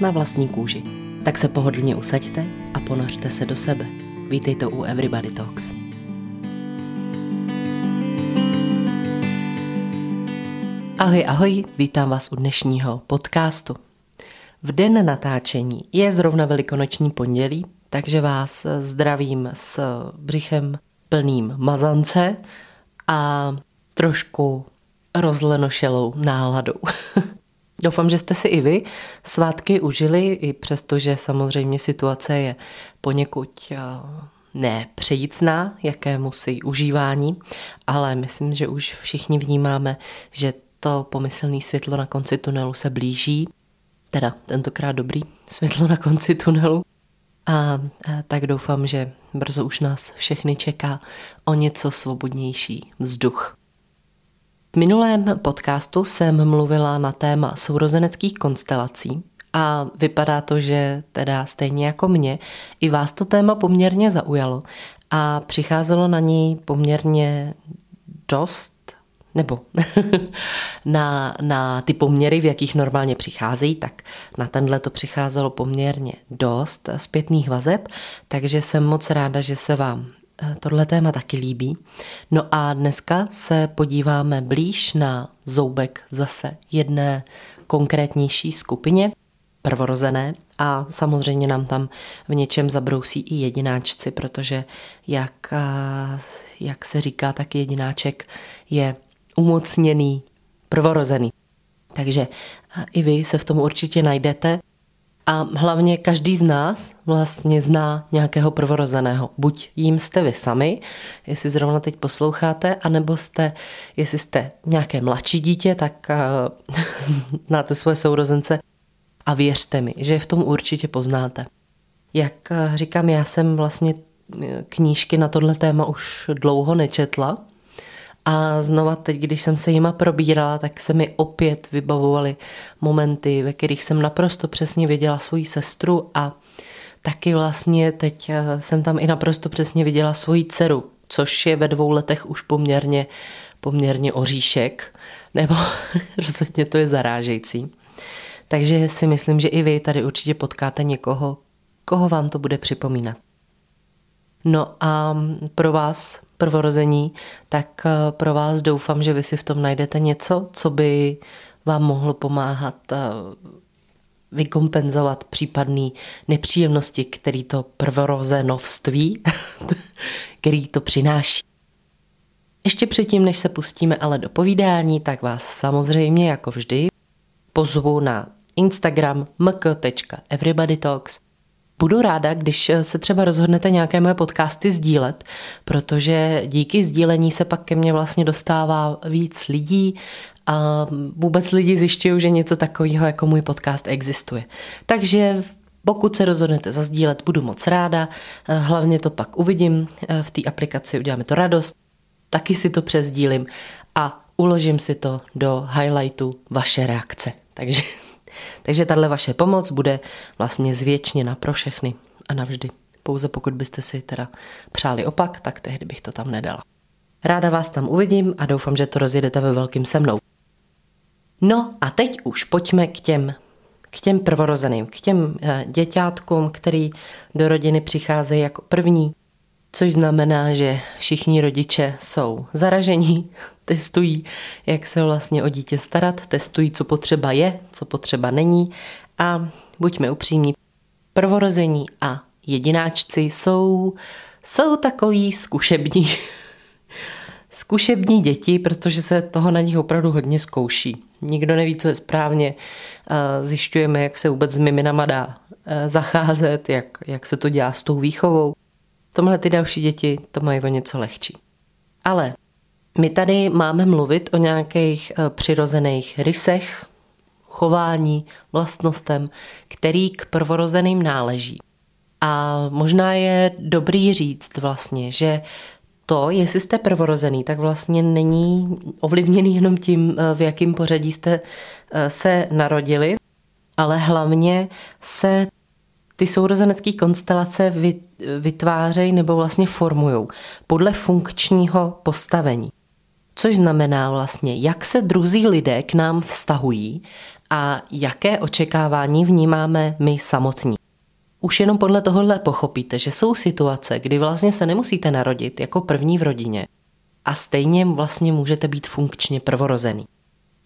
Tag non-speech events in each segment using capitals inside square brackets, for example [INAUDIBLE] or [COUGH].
Na vlastní kůži. Tak se pohodlně usaďte a ponořte se do sebe. Vítejte u Everybody Talks. Ahoj, ahoj, vítám vás u dnešního podcastu. V den natáčení je zrovna velikonoční pondělí, takže vás zdravím s břichem plným mazance a trošku rozlenošelou náladou. [LAUGHS] Doufám, že jste si i vy svátky užili, i přesto, že samozřejmě situace je poněkud eh, ne přejícná, jakému si užívání, ale myslím, že už všichni vnímáme, že to pomyslné světlo na konci tunelu se blíží, teda tentokrát dobrý světlo na konci tunelu. A, a tak doufám, že brzo už nás všechny čeká o něco svobodnější vzduch. V minulém podcastu jsem mluvila na téma sourozeneckých konstelací a vypadá to, že teda stejně jako mě, i vás to téma poměrně zaujalo a přicházelo na ní poměrně dost nebo [LAUGHS] na, na ty poměry, v jakých normálně přicházejí, tak na tenhle to přicházelo poměrně dost zpětných vazeb, takže jsem moc ráda, že se vám tohle téma taky líbí. No a dneska se podíváme blíž na zoubek zase jedné konkrétnější skupině, prvorozené, a samozřejmě nám tam v něčem zabrousí i jedináčci, protože jak, eh, jak se říká, tak jedináček je umocněný prvorozený. Takže eh, i vy se v tom určitě najdete. A hlavně každý z nás vlastně zná nějakého prvorozeného. Buď jim jste vy sami, jestli zrovna teď posloucháte, anebo jste, jestli jste nějaké mladší dítě, tak uh, [LAUGHS] znáte svoje sourozence a věřte mi, že v tom určitě poznáte. Jak uh, říkám, já jsem vlastně eh, knížky na tohle téma už dlouho nečetla, a znova teď, když jsem se jima probírala, tak se mi opět vybavovaly momenty, ve kterých jsem naprosto přesně viděla svoji sestru a taky vlastně teď eh, jsem tam i naprosto přesně viděla svoji dceru, což je ve dvou letech už poměrně, poměrně oříšek, [LAUGHS] nebo rozhodně to je zarážející. Takže si myslím, že i vy tady určitě potkáte někoho, koho vám to bude připomínat. No a pro vás prvorození, tak eh, pro vás doufám, že vy si v tom najdete něco, co by vám mohlo pomáhat eh, vykompenzovat případné nepříjemnosti, který to prvorozenovství, [LAUGHS] který to přináší. Ještě předtím, než se pustíme ale do povídání, tak vás samozřejmě, jako vždy, pozvu na Instagram mk.everybodytalks, Budu ráda, když se třeba rozhodnete nějaké moje podcasty sdílet, protože díky sdílení se pak ke mně vlastně dostává víc lidí a vůbec lidi zjišťují, že něco takového jako můj podcast existuje. Takže pokud se rozhodnete zazdílet, budu moc ráda, hlavně to pak uvidím v té aplikaci, uděláme to radost, taky si to přezdílím a uložím si to do highlightu vaše reakce. Takže [LAUGHS] takže tahle vaše pomoc bude vlastně zvětšněna pro všechny a navždy. Pouze pokud byste si teda přáli opak, tak tehdy bych to tam nedala. Ráda vás tam uvidím a doufám, že to rozjedete ve velkým se mnou. No a teď už pojďme k těm, k těm prvorozeným, k těm eh, děťátkům, který do rodiny přicházejí jako první, což znamená, že všichni rodiče jsou zaražení, [LAUGHS] testují, jak se vlastně o dítě starat, testují, co potřeba je, co potřeba není a buďme upřímní, prvorození a jedináčci jsou, jsou takový zkušební, [LAUGHS] zkušební děti, protože se toho na nich opravdu hodně zkouší. Nikdo neví, co je správně, zjišťujeme, jak se vůbec s miminama dá e, zacházet, jak, jak se to dělá s tou výchovou. Tomhle ty další děti to mají o něco lehčí. Ale my tady máme mluvit o nějakých eh, přirozených rysech, chování, vlastnostem, který k prvorozeným náleží. A možná je dobrý říct vlastně, že to, jestli jste prvorozený, tak vlastně není ovlivněný jenom tím, v jakém pořadí jste eh, se narodili, ale hlavně se ty sourozenecké konstelace vytvářejí nebo vlastně formují podle funkčního postavení. Což znamená vlastně, jak se druzí lidé k nám vztahují a jaké očekávání vnímáme my samotní. Už jenom podle tohohle pochopíte, že jsou situace, kdy vlastně se nemusíte narodit jako první v rodině a stejně vlastně můžete být funkčně prvorozený.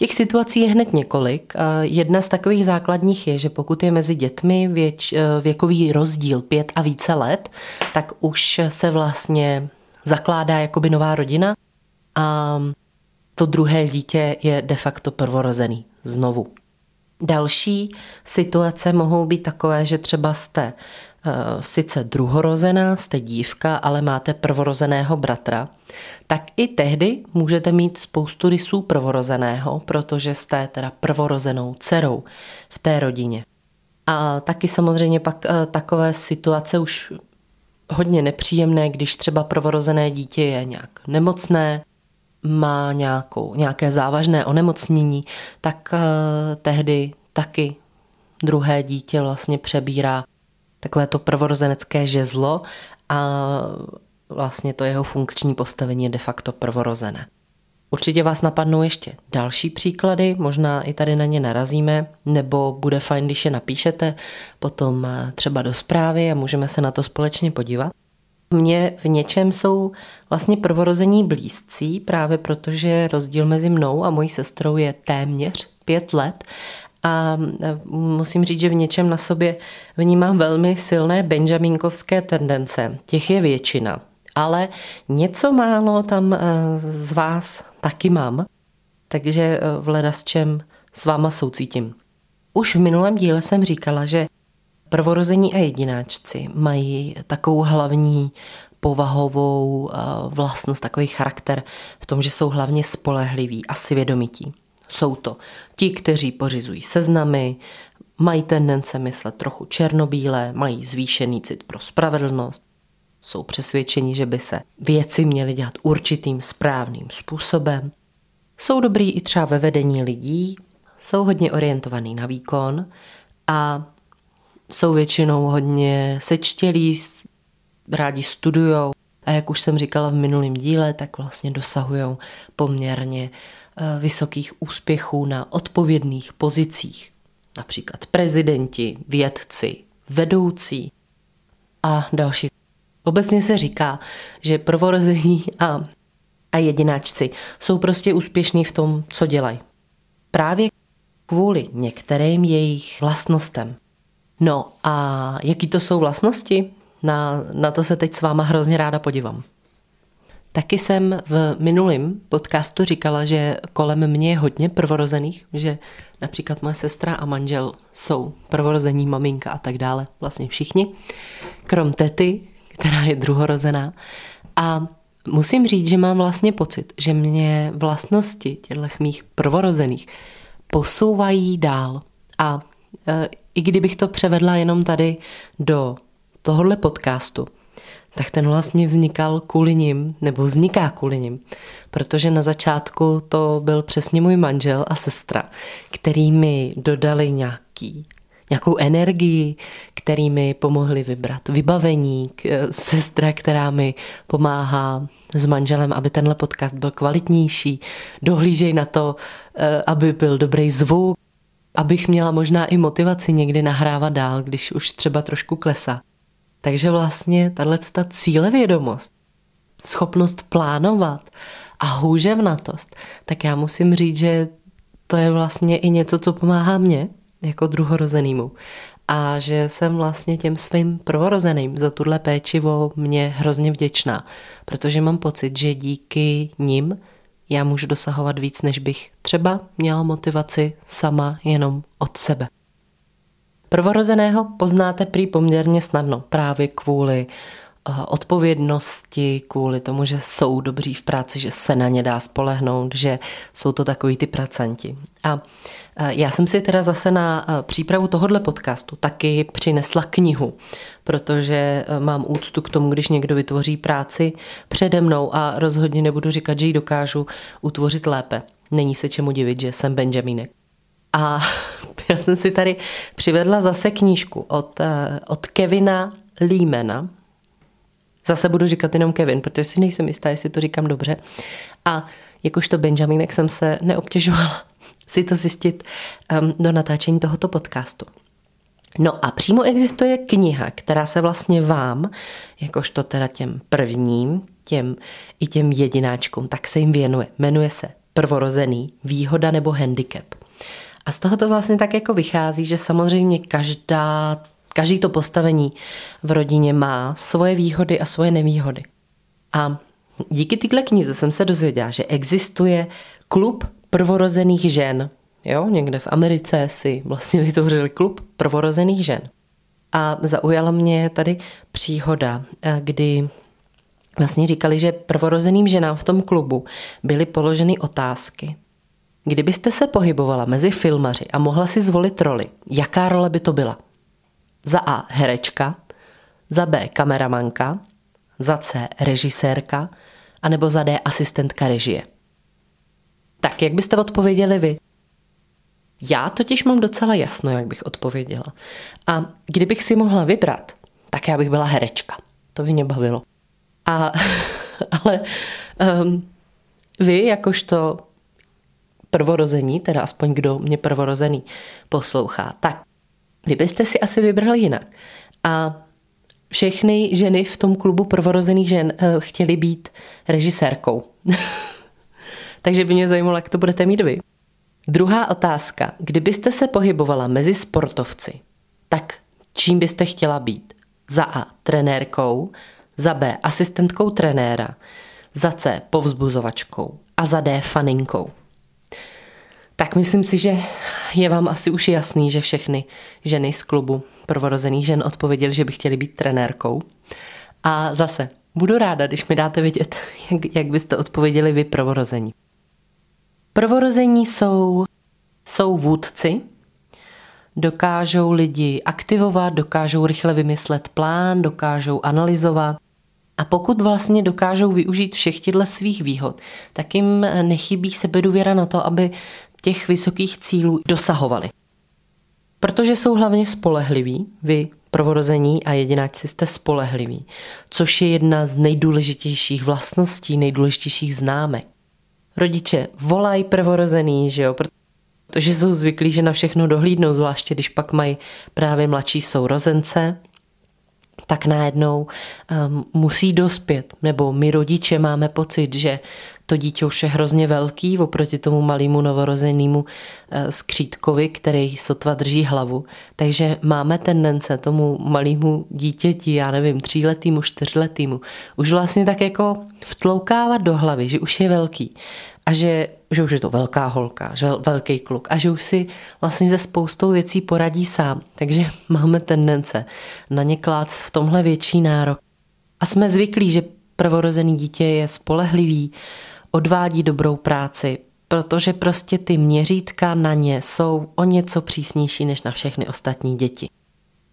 Těch situací je hned několik. Jedna z takových základních je, že pokud je mezi dětmi věč, věkový rozdíl pět a více let, tak už se vlastně zakládá jakoby nová rodina a to druhé dítě je de facto prvorozený znovu. Další situace mohou být takové, že třeba jste sice druhorozená, jste dívka, ale máte prvorozeného bratra, tak i tehdy můžete mít spoustu rysů prvorozeného, protože jste teda prvorozenou dcerou v té rodině. A taky samozřejmě pak uh, takové situace už hodně nepříjemné, když třeba prvorozené dítě je nějak nemocné, má nějakou, nějaké závažné onemocnění, tak uh, tehdy taky druhé dítě vlastně přebírá takové to prvorozenecké žezlo a vlastně to jeho funkční postavení je de facto prvorozené. Určitě vás napadnou ještě další příklady, možná i tady na ně narazíme, nebo bude fajn, když je napíšete potom eh, třeba do zprávy a můžeme se na to společně podívat. Mně v něčem jsou vlastně prvorození blízcí, právě protože rozdíl mezi mnou a mojí sestrou je téměř pět let a musím říct, že v něčem na sobě vnímám velmi silné benjaminkovské tendence. Těch je většina, ale něco málo tam e, z vás taky mám, takže e, v ledasčem s váma soucítím. Už v minulém díle jsem říkala, že prvorození a jedináčci mají takovou hlavní povahovou e, vlastnost, takový charakter v tom, že jsou hlavně spolehliví a svědomití. Jsou to ti, kteří pořizují seznamy, mají tendence myslet trochu černobílé, mají zvýšený cit pro spravedlnost, jsou přesvědčeni, že by se věci měly dělat určitým správným způsobem. Jsou dobrý i třeba ve vedení lidí, jsou hodně orientovaný na výkon a jsou většinou hodně sečtělí, rádi studují a jak už jsem říkala v minulém díle, tak vlastně dosahují poměrně vysokých úspěchů na odpovědných pozicích, například prezidenti, vědci, vedoucí a další. Obecně se říká, že prvorození a, a jedináčci jsou prostě úspěšní v tom, co dělají. Právě kvůli některým jejich vlastnostem. No a jaký to jsou vlastnosti? Na, na to se teď s váma hrozně ráda podívám. Taky jsem v minulém podcastu říkala, že kolem mě je hodně prvorozených, že například moje sestra a manžel jsou prvorození, maminka a tak dále, vlastně všichni, krom tety, která je druhorozená. A musím říct, že mám vlastně pocit, že mě vlastnosti těchto mých prvorozených posouvají dál. A e, i kdybych to převedla jenom tady do tohohle podcastu, tak ten vlastně vznikal kvůli ním, nebo vzniká kvůli ním, protože na začátku to byl přesně můj manžel a sestra, který mi dodali nějaký nějakou energii, který mi pomohli vybrat vybavení, sestra, která mi pomáhá s manželem, aby tenhle podcast byl kvalitnější, dohlížej na to, eh, aby byl dobrý zvuk, abych měla možná i motivaci někdy nahrávat dál, když už třeba trošku klesá. Takže vlastně tahle cílevědomost, schopnost plánovat a hůževnatost, tak já musím říct, že to je vlastně i něco, co pomáhá mně jako druhorozenýmu. A že jsem vlastně těm svým prvorozeným za tuhle péči o mě hrozně vděčná, protože mám pocit, že díky nim já můžu dosahovat víc, než bych třeba měla motivaci sama jenom od sebe. Prvorozeného poznáte prý poměrně snadno právě kvůli odpovědnosti, kvůli tomu, že jsou dobří v práci, že se na ně dá spolehnout, že jsou to takový ty pracanti. A já jsem si teda zase na přípravu tohohle podcastu taky přinesla knihu, protože mám úctu k tomu, když někdo vytvoří práci přede mnou a rozhodně nebudu říkat, že ji dokážu utvořit lépe. Není se čemu divit, že jsem Benjamínek. A [LAUGHS] [LAUGHS] já jsem si tady přivedla zase knížku od, od Kevina Leemana, Zase budu říkat jenom Kevin, protože si nejsem jistá, jestli to říkám dobře. A jakožto Benjaminek jsem se neobtěžovala [LAUGHS] si to zjistit um, do natáčení tohoto podcastu. No a přímo existuje kniha, která se vlastně vám, jakožto teda těm prvním, těm i těm jedináčkům, tak se jim věnuje. Jmenuje se Prvorozený, výhoda nebo handicap. A z toho to vlastně tak jako vychází, že samozřejmě každá Každý to postavení v rodině má svoje výhody a svoje nevýhody. A díky této knize jsem se dozvěděla, že existuje klub prvorozených žen. Jo, někde v Americe si vlastně vytvořili klub prvorozených žen. A zaujala mě tady příhoda, eh, kdy vlastně říkali, že prvorozeným ženám v tom klubu byly položeny otázky. Kdybyste se pohybovala mezi filmaři a mohla si zvolit roli, jaká role by to byla? Za A herečka, za B kameramanka, za C režisérka, anebo za D asistentka režie. Tak, jak byste odpověděli vy? Já totiž mám docela jasno, jak bych odpověděla. A kdybych si mohla vybrat, tak já bych byla herečka. To by mě bavilo. A, [LAUGHS] ale um, vy, jakožto prvorození, teda aspoň kdo mě prvorozený poslouchá, tak vy byste si asi vybrali jinak. A všechny ženy v tom klubu prvorozených žen uh, chtěly být režisérkou. [LAUGHS] Takže by mě zajímalo, jak to budete mít vy. Druhá otázka. Kdybyste se pohybovala mezi sportovci, tak čím byste chtěla být? Za A. Trenérkou, za B. Asistentkou trenéra, za C. Povzbuzovačkou a za D. Faninkou. Tak myslím si, že je vám asi už jasný, že všechny ženy z klubu prvorozených žen odpověděly, že by chtěly být trenérkou. A zase, budu ráda, když mi dáte vědět, [LAUGHS] jak, jak byste odpověděli vy prvorození. Prvorození jsou, jsou vůdci, dokážou lidi aktivovat, dokážou rychle vymyslet plán, dokážou analyzovat. A pokud vlastně dokážou využít všech těchto svých výhod, tak jim nechybí sebedůvěra na to, aby těch vysokých cílů dosahovali. Protože jsou hlavně spolehliví, vy prvorození a jedináci jste spolehliví, což je jedna z nejdůležitějších vlastností, nejdůležitějších známek. Rodiče volají prvorozený, že jo, protože jsou zvyklí, že na všechno dohlídnou, zvláště když pak mají právě mladší sourozence, tak najednou um, musí dospět. Nebo my rodiče máme pocit, že to dítě už je hrozně velký oproti tomu malému novorozenému eh, skřítkovi, který sotva drží hlavu. Takže máme tendence tomu malému dítěti, já nevím, tříletýmu, čtyřletýmu, už vlastně tak jako vtloukávat do hlavy, že už je velký a že, že už je to velká holka, že velký kluk a že už si vlastně ze spoustou věcí poradí sám. Takže [LAUGHS] máme tendence na ně klát v tomhle větší nárok. A jsme zvyklí, že prvorozený dítě je spolehlivý, odvádí dobrou práci, protože prostě ty měřítka na ně jsou o něco přísnější než na všechny ostatní děti.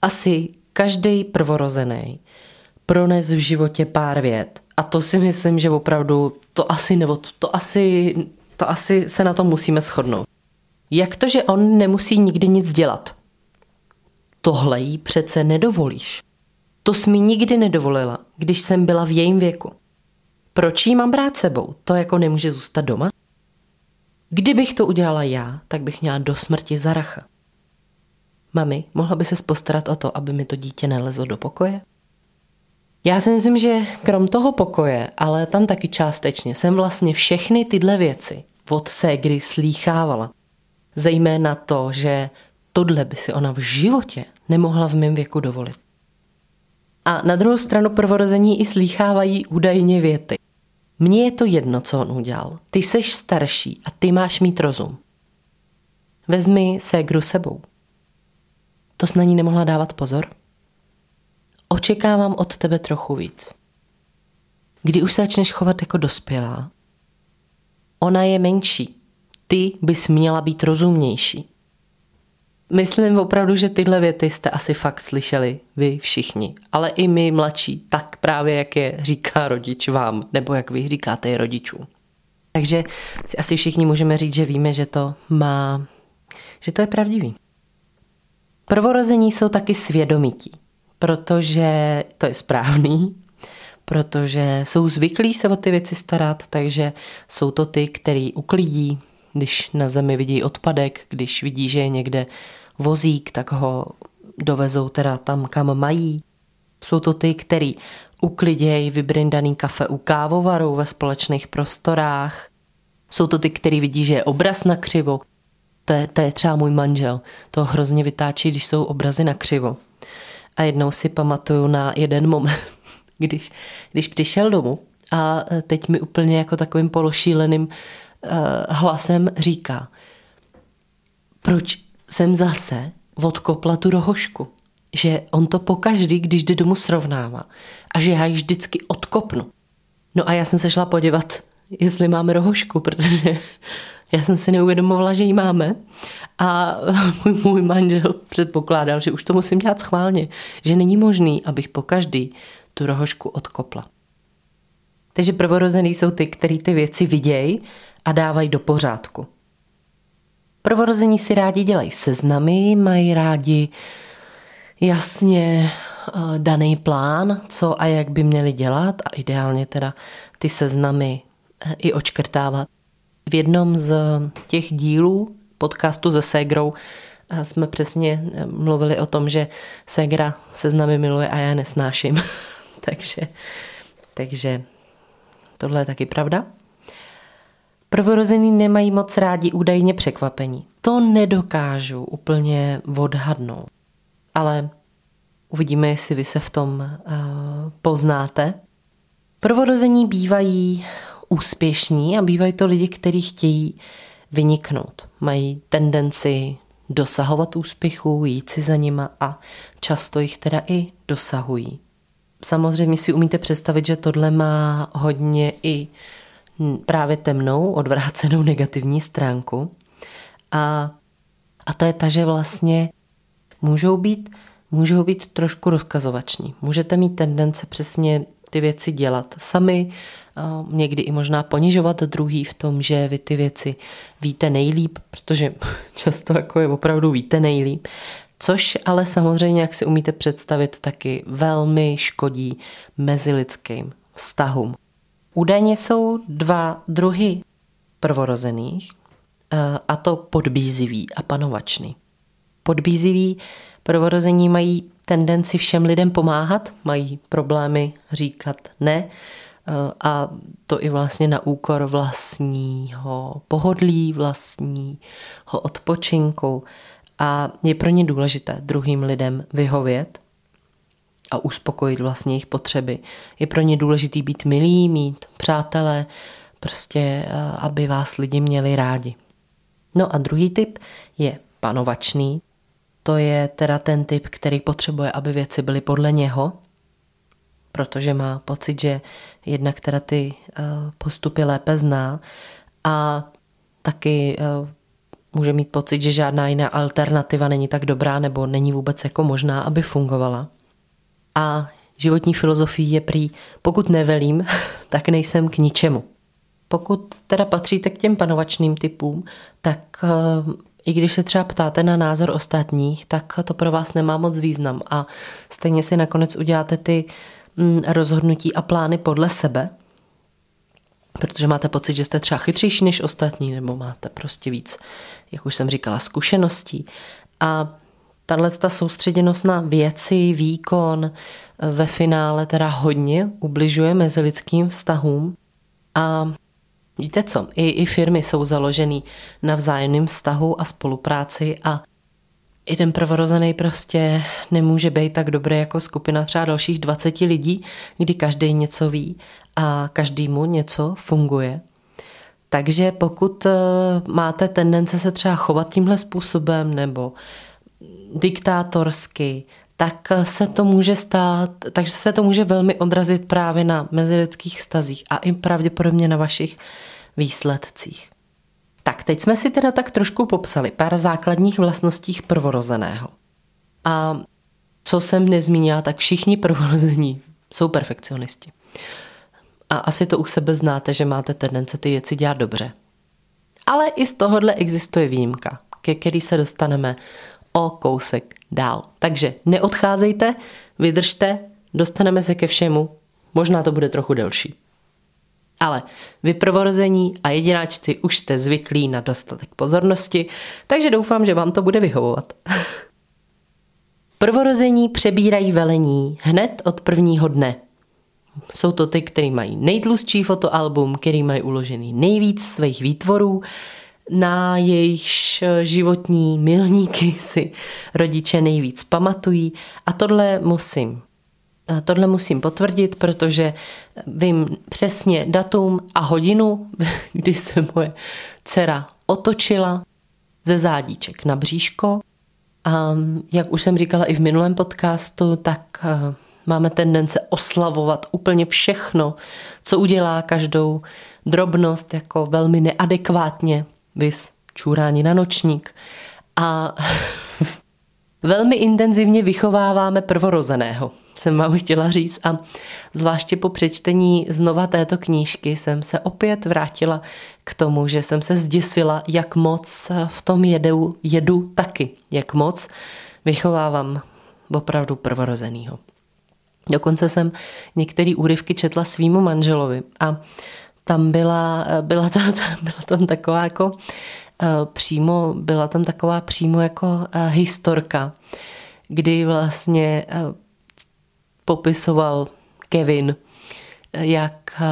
Asi každý prvorozený prones v životě pár vět. A to si myslím, že opravdu to asi nebo to asi, to asi se na to musíme shodnout. Jak to, že on nemusí nikdy nic dělat? Tohle jí přece nedovolíš. To jsi mi nikdy nedovolila, když jsem byla v jejím věku. Proč jí mám brát sebou? To jako nemůže zůstat doma? Kdybych to udělala já, tak bych měla do smrti zaracha. Mami, mohla by se postarat o to, aby mi to dítě nelezlo do pokoje? Já si myslím, že krom toho pokoje, ale tam taky částečně, jsem vlastně všechny tyhle věci od ségry slýchávala. Zejména to, že tohle by si ona v životě nemohla v mém věku dovolit. A na druhou stranu prvorození i slýchávají údajně věty. Mně je to jedno, co on udělal. Ty seš starší a ty máš mít rozum. Vezmi ségru sebou. To s na ní nemohla dávat pozor? očekávám od tebe trochu víc. Kdy už se začneš chovat jako dospělá, ona je menší. Ty bys měla být rozumnější. Myslím opravdu, že tyhle věty jste asi fakt slyšeli vy všichni, ale i my mladší, tak právě jak je říká rodič vám, nebo jak vy říkáte je rodičům. Takže si asi všichni můžeme říct, že víme, že to má, že to je pravdivý. Prvorození jsou taky svědomití, protože to je správný, protože jsou zvyklí se o ty věci starat, takže jsou to ty, který uklidí, když na zemi vidí odpadek, když vidí, že je někde vozík, tak ho dovezou teda tam, kam mají. Jsou to ty, který uklidějí vybrindaný kafe u kávovaru ve společných prostorách. Jsou to ty, který vidí, že je obraz na křivo. To je, to je třeba můj manžel. To hrozně vytáčí, když jsou obrazy na křivo. A jednou si pamatuju na jeden moment, [LAUGHS] když, když přišel domů a teď mi úplně jako takovým pološíleným hlasem říká, proč jsem zase odkopla tu rohošku. Že on to pokaždý, když jde domů srovnává. A že já ji vždycky odkopnu. No a já jsem se šla podívat, jestli máme rohošku, protože [LAUGHS] já jsem si neuvědomovala, že ji máme. A [LAUGHS] můj, můj manžel předpokládal, že už to musím dělat schválně. Že není možný, abych po každý tu rohošku odkopla. Takže prvorozený jsou ty, který ty věci vidějí a dávají do pořádku. Prvorození si rádi dělají seznamy, mají rádi jasně eh, daný plán, co a jak by měli dělat a ideálně teda ty seznamy eh, i očkrtávat. V jednom z těch dílů podcastu se Segrou eh, jsme přesně mluvili o tom, že Segra seznamy miluje a já nesnáším. [LAUGHS] takže, takže tohle je taky pravda. Prvorozený nemají moc rádi údajně překvapení. To nedokážu úplně odhadnout. Ale uvidíme, jestli vy se v tom uh, poznáte. Prvorození bývají úspěšní a bývají to lidi, kteří chtějí vyniknout. Mají tendenci dosahovat úspěchů, jít si za nima a často jich teda i dosahují. Samozřejmě si umíte představit, že tohle má hodně i právě temnou, odvrácenou negativní stránku. A, a to je ta, že vlastně můžou být, můžou být trošku rozkazovační. Můžete mít tendence přesně ty věci dělat sami, někdy i možná ponižovat druhý v tom, že vy ty věci víte nejlíp, protože [LAUGHS] často jako je opravdu víte nejlíp. Což ale samozřejmě, jak si umíte představit, taky velmi škodí mezilidským vztahům. Údajně jsou dva druhy prvorozených, eh, a to podbízivý a panovačný. Podbízivý prvorození mají tendenci všem lidem pomáhat, mají problémy říkat ne eh, a to i vlastně na úkor vlastního pohodlí, vlastního odpočinku a je pro ně důležité druhým lidem vyhovět a uspokojit vlastně jejich potřeby. Je pro ně důležitý být milý, mít přátelé, prostě eh, aby vás lidi měli rádi. No a druhý typ je panovačný. To je teda ten typ, který potřebuje, aby věci byly podle něho, protože má pocit, že jednak teda ty eh, postupy lépe zná a taky eh, může mít pocit, že žádná jiná alternativa není tak dobrá nebo není vůbec jako možná, aby fungovala. A životní filozofii je prý, pokud nevelím, [LAUGHS] tak nejsem k ničemu. Pokud teda patříte k těm panovačným typům, tak eh, i když se třeba ptáte na názor ostatních, tak to pro vás nemá moc význam a stejně si nakonec uděláte ty mm, rozhodnutí a plány podle sebe, protože máte pocit, že jste třeba chytřejší než ostatní, nebo máte prostě víc, jak už jsem říkala, zkušeností. A tahle ta soustředěnost na věci, výkon ve finále teda hodně ubližuje mezilidským vztahům a víte co, i, i firmy jsou založený na vzájemném vztahu a spolupráci a jeden prvorozený prostě nemůže být tak dobrý jako skupina třeba dalších 20 lidí, kdy každý něco ví a každému něco funguje. Takže pokud eh, máte tendence se třeba chovat tímhle způsobem nebo diktátorsky, tak se to může stát, takže se to může velmi odrazit právě na mezilidských vztazích a i pravděpodobně na vašich výsledcích. Tak, teď jsme si teda tak trošku popsali pár základních vlastností prvorozeného. A co jsem nezmínila, tak všichni prvorození jsou perfekcionisti. A asi to u sebe znáte, že máte tendence ty věci dělat dobře. Ale i z tohohle existuje výjimka, ke který se dostaneme o kousek dál. Takže neodcházejte, vydržte, dostaneme se ke všemu. Možná to bude trochu delší. Ale vy prvorození a jedináčci už jste zvyklí na dostatek pozornosti, takže doufám, že vám to bude vyhovovat. [LAUGHS] Prvorození přebírají velení hned od prvního dne. Jsou to ty, kteří mají nejtlustší fotoalbum, který mají uložený nejvíc svých výtvorů, na jejich životní milníky si rodiče nejvíc pamatují a tohle musím Tohle musím potvrdit, protože vím přesně datum a hodinu, [LAUGHS] kdy se moje dcera otočila ze zádíček na bříško. A jak už jsem říkala i v minulém podcastu, tak eh, máme tendence oslavovat úplně všechno, co udělá každou drobnost jako velmi neadekvátně, vys čůrání na nočník. A [LAUGHS] velmi intenzivně vychováváme prvorozeného jsem vám chtěla říct a zvláště po přečtení znova této knížky jsem se opět vrátila k tomu, že jsem se zděsila, jak moc v tom jedu, jedu taky, jak moc vychovávám opravdu prvorozenýho. Dokonce jsem některé úryvky četla svýmu manželovi a tam byla, byla, tam, [LAUGHS] byla tam taková jako eh, přímo, byla tam taková přímo jako eh, historka, kdy vlastně eh, popisoval Kevin, jak eh,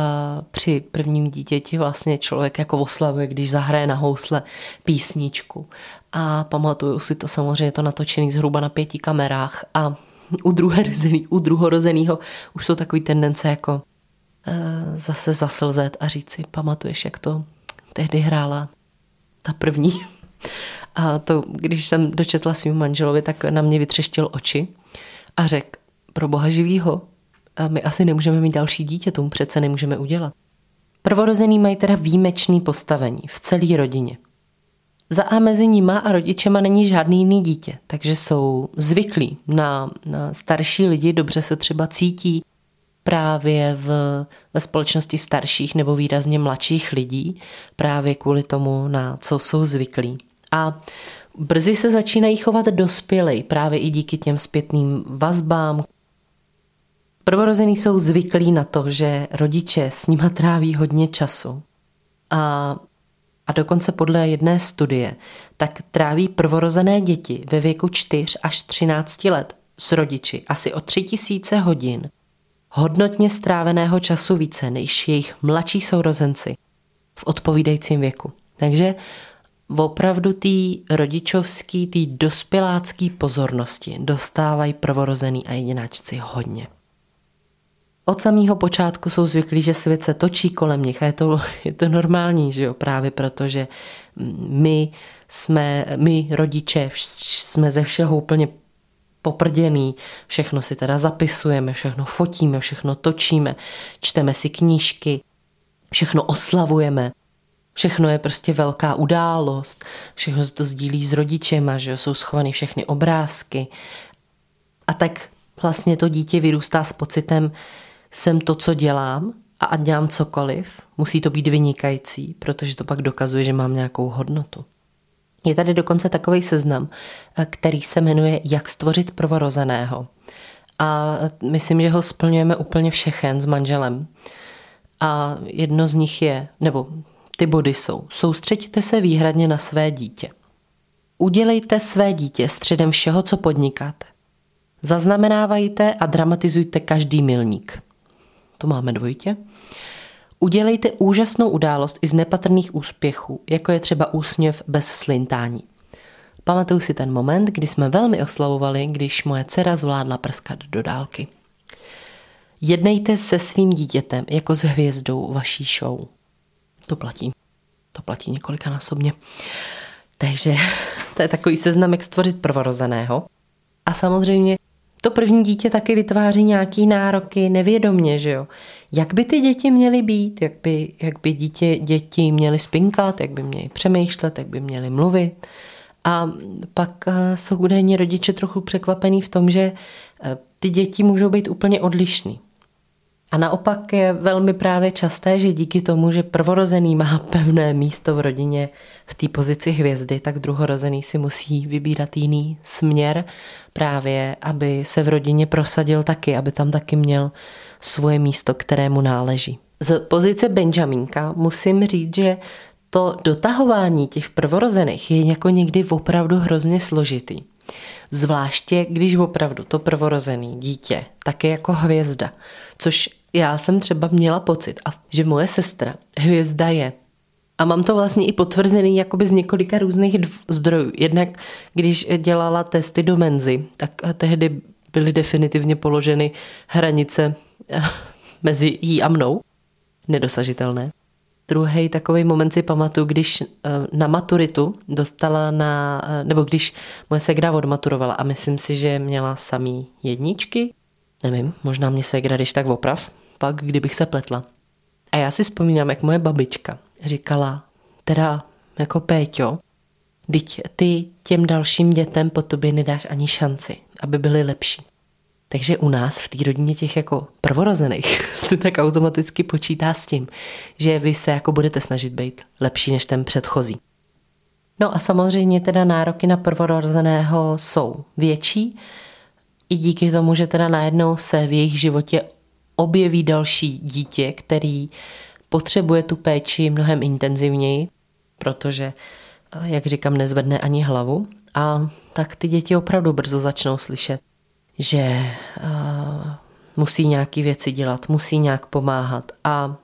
při prvním dítěti vlastně člověk jako oslavuje, když zahraje na housle písničku. A pamatuju si to samozřejmě to natočený zhruba na pěti kamerách a u, druhorozený, u druhorozeného už jsou takové tendence jako zase zaslzet a říct si, pamatuješ, jak to tehdy hrála ta první. A to, když jsem dočetla svým manželovi, tak na mě vytřeštil oči a řekl, pro boha živýho. A my asi nemůžeme mít další dítě, tomu přece nemůžeme udělat. Prvorozený mají teda výjimečný postavení v celé rodině. Za A mezi nima a rodičema není žádný jiný dítě, takže jsou zvyklí na, na starší lidi, dobře se třeba cítí právě v, ve společnosti starších nebo výrazně mladších lidí, právě kvůli tomu, na co jsou zvyklí. A brzy se začínají chovat dospělej, právě i díky těm zpětným vazbám, Prvorození jsou zvyklí na to, že rodiče s nima tráví hodně času. A, a dokonce podle jedné studie, tak tráví prvorozené děti ve věku 4 až 13 let s rodiči asi o 3000 hodin hodnotně stráveného času více než jejich mladší sourozenci v odpovídajícím věku. Takže opravdu tý rodičovský, tý dospělácký pozornosti dostávají prvorozený a jedináčci hodně od samého počátku jsou zvyklí, že svět se točí kolem nich a je to, je to normální, že jo, právě protože my jsme, my rodiče jsme ze všeho úplně poprděný, všechno si teda zapisujeme, všechno fotíme, všechno točíme, čteme si knížky, všechno oslavujeme, všechno je prostě velká událost, všechno se to sdílí s rodičema, že jo, jsou schované všechny obrázky. A tak vlastně to dítě vyrůstá s pocitem, jsem to, co dělám a ať dělám cokoliv, musí to být vynikající, protože to pak dokazuje, že mám nějakou hodnotu. Je tady dokonce takový seznam, který se jmenuje Jak stvořit prvorozeného. A myslím, že ho splňujeme úplně všechen s manželem. A jedno z nich je, nebo ty body jsou, soustřeďte se výhradně na své dítě. Udělejte své dítě středem všeho, co podnikáte. Zaznamenávajte a dramatizujte každý milník to máme dvojitě. Udělejte úžasnou událost i z nepatrných úspěchů, jako je třeba úsměv bez slintání. Pamatuju si ten moment, kdy jsme velmi oslavovali, když moje dcera zvládla prskat do dálky. Jednejte se svým dítětem jako s hvězdou vaší show. To platí. To platí několikanásobně. Takže [LAUGHS] to je takový seznam, jak stvořit prvorozeného. A samozřejmě To první dítě taky vytváří nějaký nároky nevědomně, že jo. Jak by ty děti měly být, jak by, jak by dítě, děti měly spinkat, jak by měly přemýšlet, jak by měly mluvit. A pak eh, jsou údajně rodiče trochu překvapený v tom, že eh, ty děti můžou být úplně odlišný. A naopak je velmi právě časté, že díky tomu, že prvorozený má pevné místo v rodině v té pozici hvězdy, tak druhorozený si musí vybírat jiný směr právě, aby se v rodině prosadil taky, aby tam taky měl svoje místo, kterému náleží. Z pozice Benjamínka musím říct, že to dotahování těch prvorozených je jako někdy opravdu hrozně složitý. Zvláště, když opravdu to prvorozený dítě tak je jako hvězda, což já jsem třeba měla pocit, a že moje sestra hvězda je. A mám to vlastně i potvrzený jakoby z několika různých zdrojů. Jednak, když dělala testy do menzy, tak tehdy byly definitivně položeny hranice eh, mezi jí a mnou, nedosažitelné. Druhý takový moment si pamatuju, když eh, na maturitu dostala na, eh, nebo když moje segra odmaturovala a myslím si, že měla samý jedničky, nevím, možná mě segra když tak oprav, pak kdybych se pletla. A já si vzpomínám, jak moje babička říkala, teda jako Péťo, Teď ty těm dalším dětem po tobě nedáš ani šanci, aby byly lepší. Takže u nás v té rodině těch jako prvorozených [LAUGHS] se tak automaticky počítá s tím, že vy se jako budete snažit být lepší než ten předchozí. No a samozřejmě teda nároky na prvorozeného jsou větší, i díky tomu, že teda najednou se v jejich životě objeví další dítě, který potřebuje tu péči mnohem intenzivněji, protože, jak říkám, nezvedne ani hlavu. A tak ty děti opravdu brzo začnou slyšet, že uh, musí nějaké věci dělat, musí nějak pomáhat a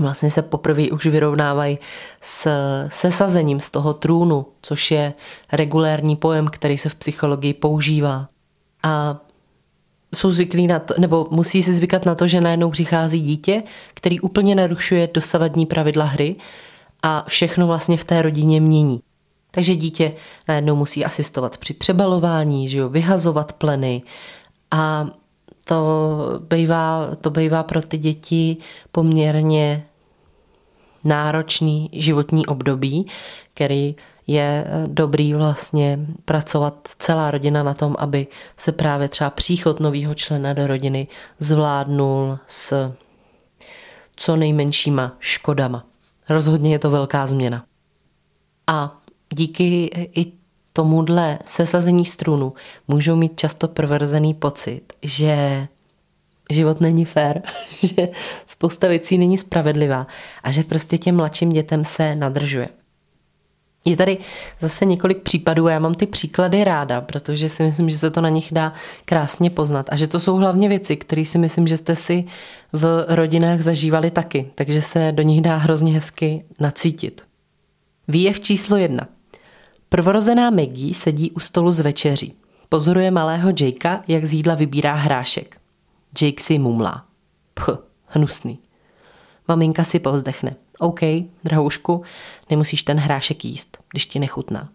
vlastně se poprvé už vyrovnávají s sesazením z toho trůnu, což je regulérní pojem, který se v psychologii používá. A jsou zvyklí na to, nebo musí si zvykat na to, že najednou přichází dítě, který úplně narušuje dosavadní pravidla hry a všechno vlastně v té rodině mění. Takže dítě najednou musí asistovat při přebalování, že jo, vyhazovat pleny a to bývá, to bývá pro ty děti poměrně náročný životní období, který je dobrý vlastně pracovat celá rodina na tom, aby se právě třeba příchod nového člena do rodiny zvládnul s co nejmenšíma škodama. Rozhodně je to velká změna. A díky i tomuhle sesazení strunu můžou mít často prvrzený pocit, že život není fér, [LAUGHS] že spousta věcí není spravedlivá a že prostě těm mladším dětem se nadržuje. Je tady zase několik případů a já mám ty příklady ráda, protože si myslím, že se to na nich dá krásně poznat a že to jsou hlavně věci, které si myslím, že jste si v rodinách zažívali taky, takže se do nich dá hrozně hezky nacítit. Výjev číslo jedna. Prvorozená Maggie sedí u stolu z večeří. Pozoruje malého Jakea, jak z jídla vybírá hrášek. Jake si mumlá. Pch, hnusný. Maminka si povzdechne. OK, drahoušku, nemusíš ten hrášek jíst, když ti nechutná.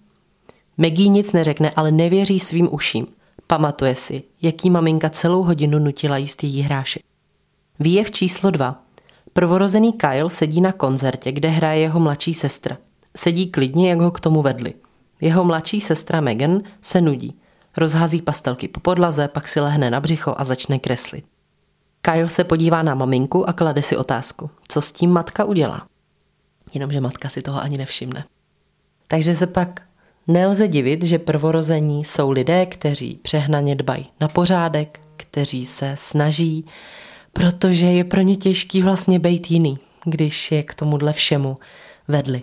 Maggie nic neřekne, ale nevěří svým uším. Pamatuje si, jaký maminka celou hodinu nutila jíst její hrášek. Výjev číslo dva. Prvorozený Kyle sedí na koncertě, kde hraje jeho mladší sestra. Sedí klidně, jak ho k tomu vedli. Jeho mladší sestra Megan se nudí. Rozhází pastelky po podlaze, pak si lehne na břicho a začne kreslit. Kyle se podívá na maminku a klade si otázku, co s tím matka udělá. Jenomže matka si toho ani nevšimne. Takže se pak nelze divit, že prvorození jsou lidé, kteří přehnaně dbají na pořádek, kteří se snaží, protože je pro ně těžký vlastně být jiný, když je k tomuhle všemu vedli.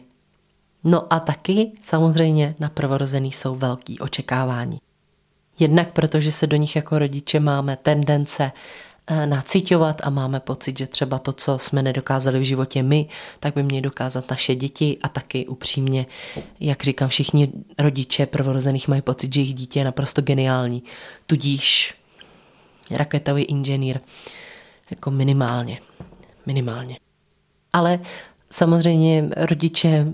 No a taky samozřejmě na prvorozený jsou velký očekávání. Jednak protože se do nich jako rodiče máme tendence nacitovat a máme pocit, že třeba to, co jsme nedokázali v životě my, tak by měli dokázat naše děti a taky upřímně, jak říkám, všichni rodiče prvorozených mají pocit, že jejich dítě je naprosto geniální. Tudíž raketový inženýr jako minimálně. Minimálně. Ale samozřejmě rodiče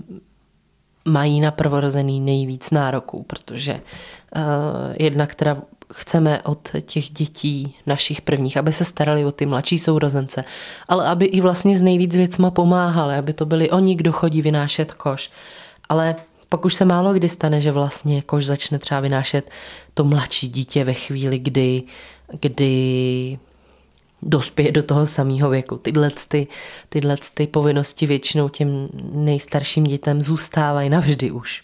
mají na prvorozený nejvíc nároků, protože uh, jednak teda chceme od těch dětí našich prvních, aby se starali o ty mladší sourozence, ale aby i vlastně z nejvíc věcma pomáhali, aby to byli oni, kdo chodí vynášet koš. Ale pak už se málo kdy stane, že vlastně koš začne třeba vynášet to mladší dítě ve chvíli, kdy, kdy dospěje do toho samého věku. Tyhle, ty, tyhle ty povinnosti většinou těm nejstarším dětem zůstávají navždy už.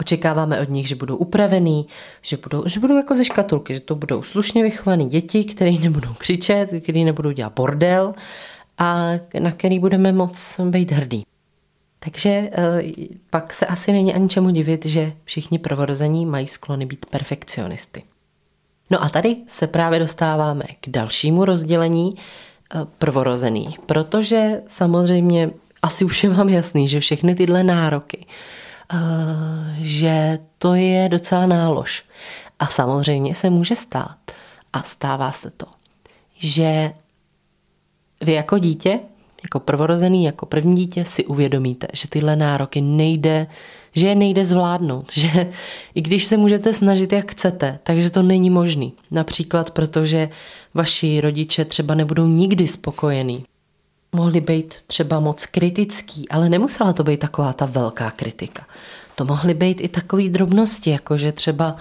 Očekáváme od nich, že budou upravený, že budou, že budou jako ze škatulky, že to budou slušně vychované děti, které nebudou křičet, které nebudou dělat bordel a na který budeme moc být hrdí. Takže eh, pak se asi není ani čemu divit, že všichni prvorození mají sklony být perfekcionisty. No a tady se právě dostáváme k dalšímu rozdělení eh, prvorozených, protože samozřejmě asi už je vám jasný, že všechny tyhle nároky, že to je docela nálož. A samozřejmě se může stát, a stává se to, že vy jako dítě, jako prvorozený, jako první dítě si uvědomíte, že tyhle nároky nejde že je nejde zvládnout, [LAUGHS] že i když se můžete snažit, jak chcete, takže to není možný. Například protože vaši rodiče třeba nebudou nikdy spokojení. Mohli být třeba moc kritický, ale nemusela to být taková ta velká kritika. To mohly být i takové drobnosti, jako že třeba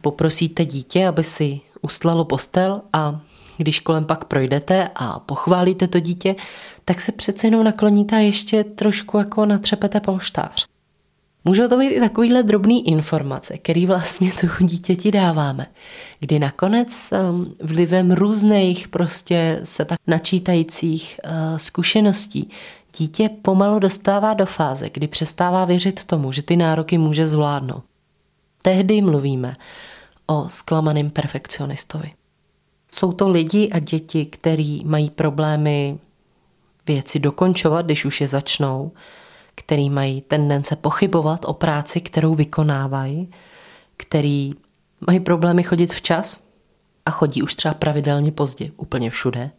poprosíte dítě, aby si ustlalo postel a když kolem pak projdete a pochválíte to dítě, tak se přece jenom nakloníte a ještě trošku jako natřepete polštář. Můžou to být i takovýhle drobný informace, který vlastně [LAUGHS] tu dítěti dáváme, kdy nakonec um, vlivem různých prostě se tak načítajících uh, zkušeností dítě pomalu dostává do fáze, kdy přestává věřit tomu, že ty nároky může zvládnout. Tehdy mluvíme o zklamaném perfekcionistovi. Jsou to lidi a děti, kteří mají problémy věci dokončovat, když už je začnou, který mají tendence pochybovat o práci, kterou vykonávají, který mají problémy chodit včas a chodí už třeba pravidelně pozdě, úplně všude,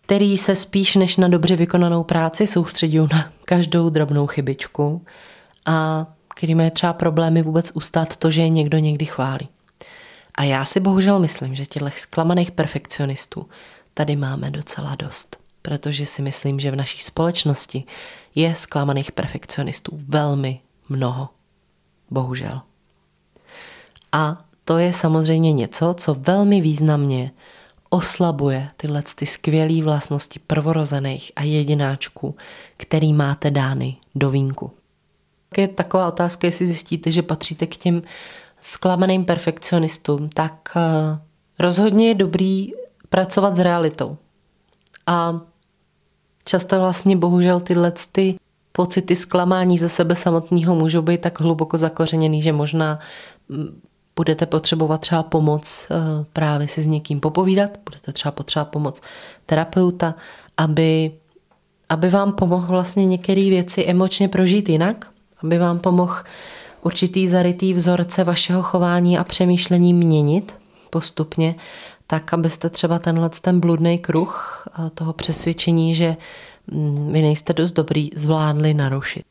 který se spíš než na dobře vykonanou práci soustředí na každou drobnou chybičku a který mají třeba problémy vůbec ustát to, že je někdo někdy chválí. A já si bohužel myslím, že těchto zklamaných perfekcionistů tady máme docela dost protože si myslím, že v naší společnosti je zklamaných perfekcionistů velmi mnoho. Bohužel. A to je samozřejmě něco, co velmi významně oslabuje tyhle ty skvělé vlastnosti prvorozených a jedináčků, který máte dány do vínku. Je taková otázka, jestli zjistíte, že patříte k těm zklamaným perfekcionistům, tak eh, rozhodně je dobrý pracovat s realitou. A Často vlastně bohužel tyhle ty pocity zklamání ze sebe samotného můžou být tak hluboko zakořeněný, že možná mm, budete potřebovat třeba pomoc eh, právě si s někým popovídat, budete třeba potřebovat pomoc terapeuta, aby, aby vám pomohl vlastně některé věci emočně prožít jinak, aby vám pomohl určitý zarytý vzorce vašeho chování a přemýšlení měnit postupně tak abyste třeba tenhle ten bludný kruh toho přesvědčení, že mm, vy nejste dost dobrý, zvládli narušit.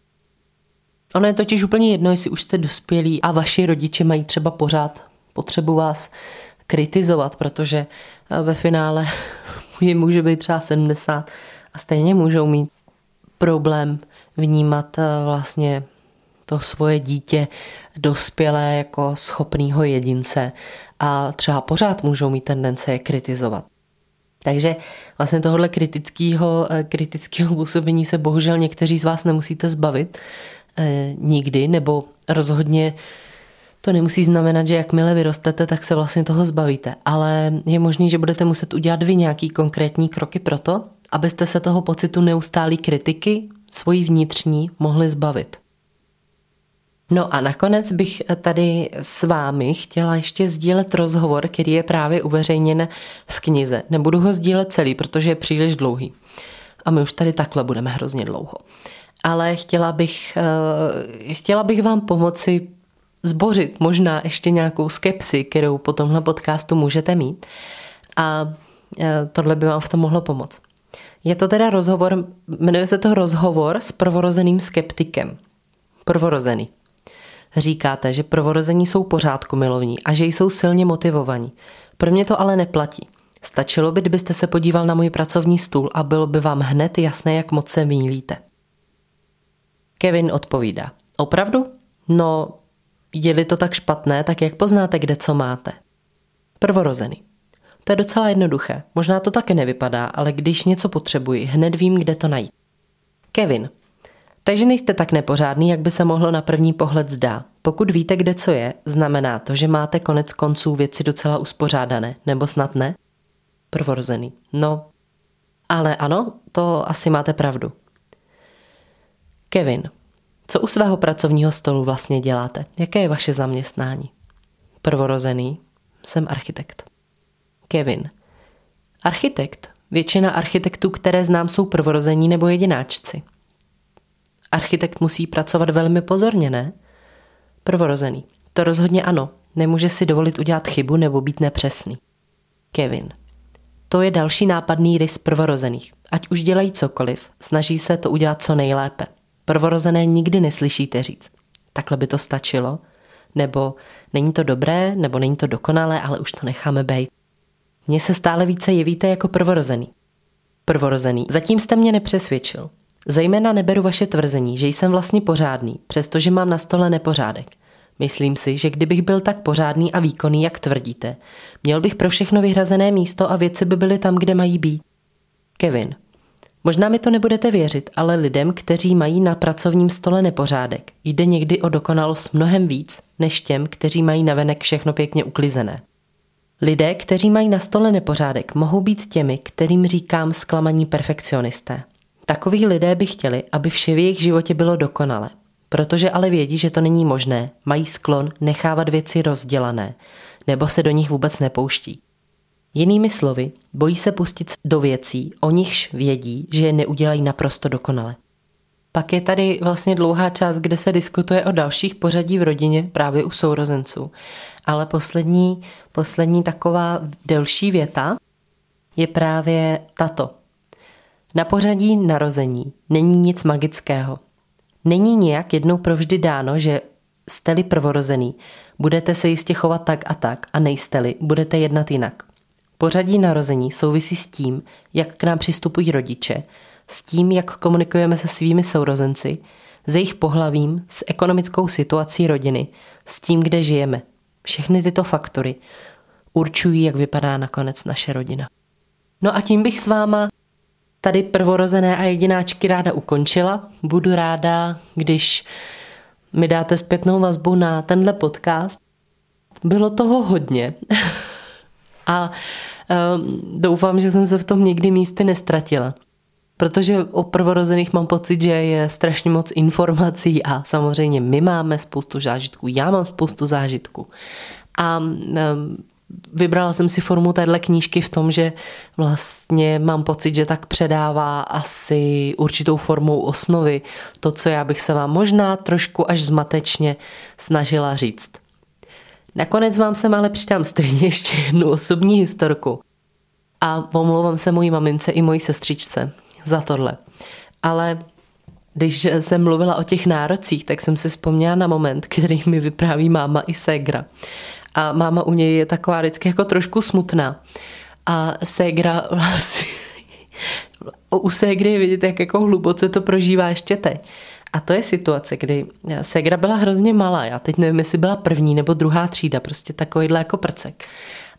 Ono je totiž úplně jedno, jestli už jste dospělí a vaši rodiče mají třeba pořád potřebu vás kritizovat, protože eh, ve finále [LAUGHS] je může být třeba 70 a stejně můžou mít problém vnímat eh, vlastně to svoje dítě dospělé jako schopného jedince a třeba pořád můžou mít tendence je kritizovat. Takže vlastně tohohle kritického, eh, kritického působení se bohužel někteří z vás nemusíte zbavit eh, nikdy, nebo rozhodně to nemusí znamenat, že jakmile vyrostete, tak se vlastně toho zbavíte. Ale je možný, že budete muset udělat vy nějaký konkrétní kroky pro to, abyste se toho pocitu neustálý kritiky, svojí vnitřní, mohli zbavit. No a nakonec bych tady s vámi chtěla ještě sdílet rozhovor, který je právě uveřejněn v knize. Nebudu ho sdílet celý, protože je příliš dlouhý. A my už tady takhle budeme hrozně dlouho. Ale chtěla bych, eh, chtěla bych vám pomoci zbořit možná ještě nějakou skepsi, kterou po tomhle podcastu můžete mít. A eh, tohle by vám v tom mohlo pomoct. Je to teda rozhovor, jmenuje se to rozhovor s prvorozeným skeptikem. Prvorozený. Říkáte, že prvorození jsou pořádku milovní a že jsou silně motivovaní. Pro mě to ale neplatí. Stačilo by, kdybyste se podíval na můj pracovní stůl a bylo by vám hned jasné, jak moc se mílíte. Kevin odpovídá. Opravdu? No, je-li to tak špatné, tak jak poznáte, kde co máte? Prvorozený. To je docela jednoduché. Možná to také nevypadá, ale když něco potřebuji, hned vím, kde to najít. Kevin. Takže nejste tak nepořádný, jak by se mohlo na první pohled zdá. Pokud víte, kde co je, znamená to, že máte konec konců věci docela uspořádané, nebo snad ne? Prvorozený. No, ale ano, to asi máte pravdu. Kevin. Co u svého pracovního stolu vlastně děláte? Jaké je vaše zaměstnání? Prvorozený. Jsem architekt. Kevin. Architekt. Většina architektů, které znám, jsou prvorození nebo jedináčci. Architekt musí pracovat velmi pozorně, ne? Prvorozený. To rozhodně ano. Nemůže si dovolit udělat chybu nebo být nepřesný. Kevin. To je další nápadný rys prvorozených. Ať už dělají cokoliv, snaží se to udělat co nejlépe. Prvorozené nikdy neslyšíte říct. Takhle by to stačilo. Nebo není to dobré, nebo není to dokonalé, ale už to necháme být. Mně se stále více jevíte jako prvorozený. Prvorozený. Zatím jste mě nepřesvědčil. Zejména neberu vaše tvrzení, že jsem vlastně pořádný, přestože mám na stole nepořádek. Myslím si, že kdybych byl tak pořádný a výkonný, jak tvrdíte, měl bych pro všechno vyhrazené místo a věci by byly tam, kde mají být. Kevin. Možná mi to nebudete věřit, ale lidem, kteří mají na pracovním stole nepořádek, jde někdy o dokonalost mnohem víc, než těm, kteří mají navenek všechno pěkně uklizené. Lidé, kteří mají na stole nepořádek, mohou být těmi, kterým říkám zklamaní perfekcionisté. Takoví lidé by chtěli, aby vše v jejich životě bylo dokonale. Protože ale vědí, že to není možné, mají sklon nechávat věci rozdělané, nebo se do nich vůbec nepouští. Jinými slovy, bojí se pustit do věcí, o nichž vědí, že je neudělají naprosto dokonale. Pak je tady vlastně dlouhá část, kde se diskutuje o dalších pořadí v rodině právě u sourozenců. Ale poslední, poslední taková delší věta je právě tato. Na pořadí narození není nic magického. Není nijak jednou provždy dáno, že jste-li prvorozený, budete se jistě chovat tak a tak a nejste-li, budete jednat jinak. Pořadí narození souvisí s tím, jak k nám přistupují rodiče, s tím, jak komunikujeme se svými sourozenci, s jejich pohlavím, s ekonomickou situací rodiny, s tím, kde žijeme. Všechny tyto faktory určují, jak vypadá nakonec naše rodina. No a tím bych s váma tady prvorozené a jedináčky ráda ukončila. Budu ráda, když mi dáte zpětnou vazbu na tenhle podcast. Bylo toho hodně. [LAUGHS] a um, doufám, že jsem se v tom někdy místy nestratila. Protože o prvorozených mám pocit, že je strašně moc informací a samozřejmě my máme spoustu zážitků, já mám spoustu zážitků. A um, vybrala jsem si formu téhle knížky v tom, že vlastně mám pocit, že tak předává asi určitou formou osnovy to, co já bych se vám možná trošku až zmatečně snažila říct. Nakonec vám sem ale přidám stejně [LAUGHS] ještě jednu osobní historku. A pomlouvám se mojí mamince i mojí sestřičce za tohle. Ale když jsem mluvila o těch nárocích, tak jsem si vzpomněla na moment, který mi vypráví máma i ségra a máma u něj je taková vždycky jako trošku smutná. A ségra [LAUGHS] vlastně, u ségry je vidět, jak jako hluboce to prožívá ještě teď. A to je situace, kdy ségra byla hrozně malá. Já teď nevím, jestli byla první nebo druhá třída, prostě takovýhle jako prcek.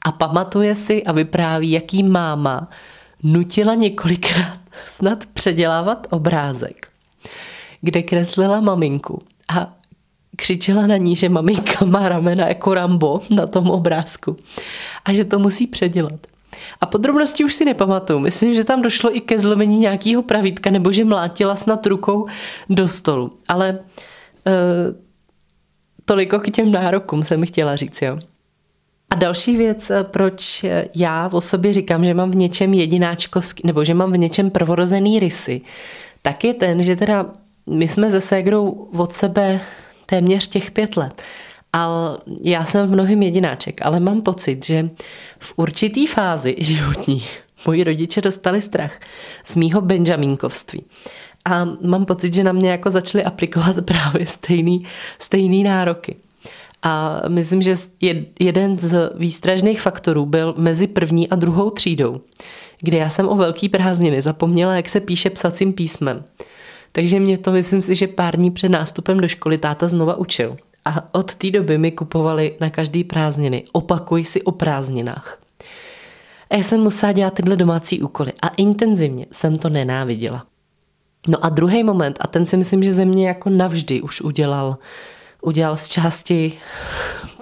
A pamatuje si a vypráví, jaký máma nutila několikrát [LAUGHS] snad předělávat obrázek, kde kreslila maminku. A křičela na ní, že maminka má ramena jako Rambo na tom obrázku a že to musí předělat. A podrobnosti už si nepamatuju. Myslím, že tam došlo i ke zlomení nějakého pravítka nebo že mlátila snad rukou do stolu. Ale e, toliko k těm nárokům jsem chtěla říct, jo. A další věc, eh, proč já o sobě říkám, že mám v něčem jedináčkovský, nebo že mám v něčem prvorozený rysy, tak je ten, že teda my jsme se ségrou od sebe téměř těch pět let. Ale já jsem v mnohem jedináček, ale mám pocit, že v určitý fázi životní moji rodiče dostali strach z mýho benjamínkovství. a mám pocit, že na mě jako začaly aplikovat [LAUGHS] právě stejný, stejný nároky. A myslím, že jeden z výstražných faktorů byl mezi první a druhou třídou, kde já jsem o velký prázdniny zapomněla, jak se píše psacím písmem. Takže mě to, myslím si, že pár dní před nástupem do školy táta znova učil. A od té doby mi kupovali na každý prázdniny. Opakuj si o prázdninách. A já jsem musela dělat tyhle domácí úkoly a intenzivně jsem to nenáviděla. No a druhý moment, a ten si myslím, že ze mě jako navždy už udělal, udělal z části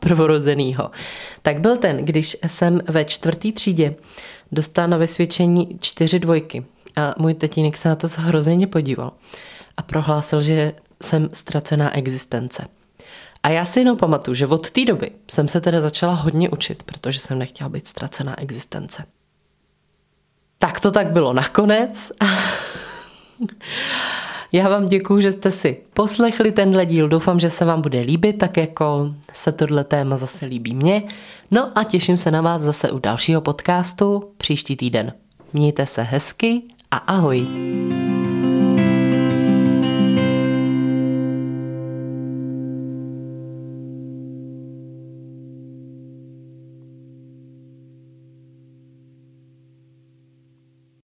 prvorozenýho, tak byl ten, když jsem ve čtvrtý třídě dostala na vysvědčení čtyři dvojky. A můj tatínek se na to zhrozeně podíval a prohlásil, že jsem ztracená existence. A já si jenom pamatuju, že od té doby jsem se teda začala hodně učit, protože jsem nechtěla být ztracená existence. Tak to tak bylo nakonec. [LAUGHS] Já vám děkuji, že jste si poslechli tenhle díl. Doufám, že se vám bude líbit, tak jako se tohle téma zase líbí mně. No a těším se na vás zase u dalšího podcastu příští týden. Mějte se hezky a ahoj.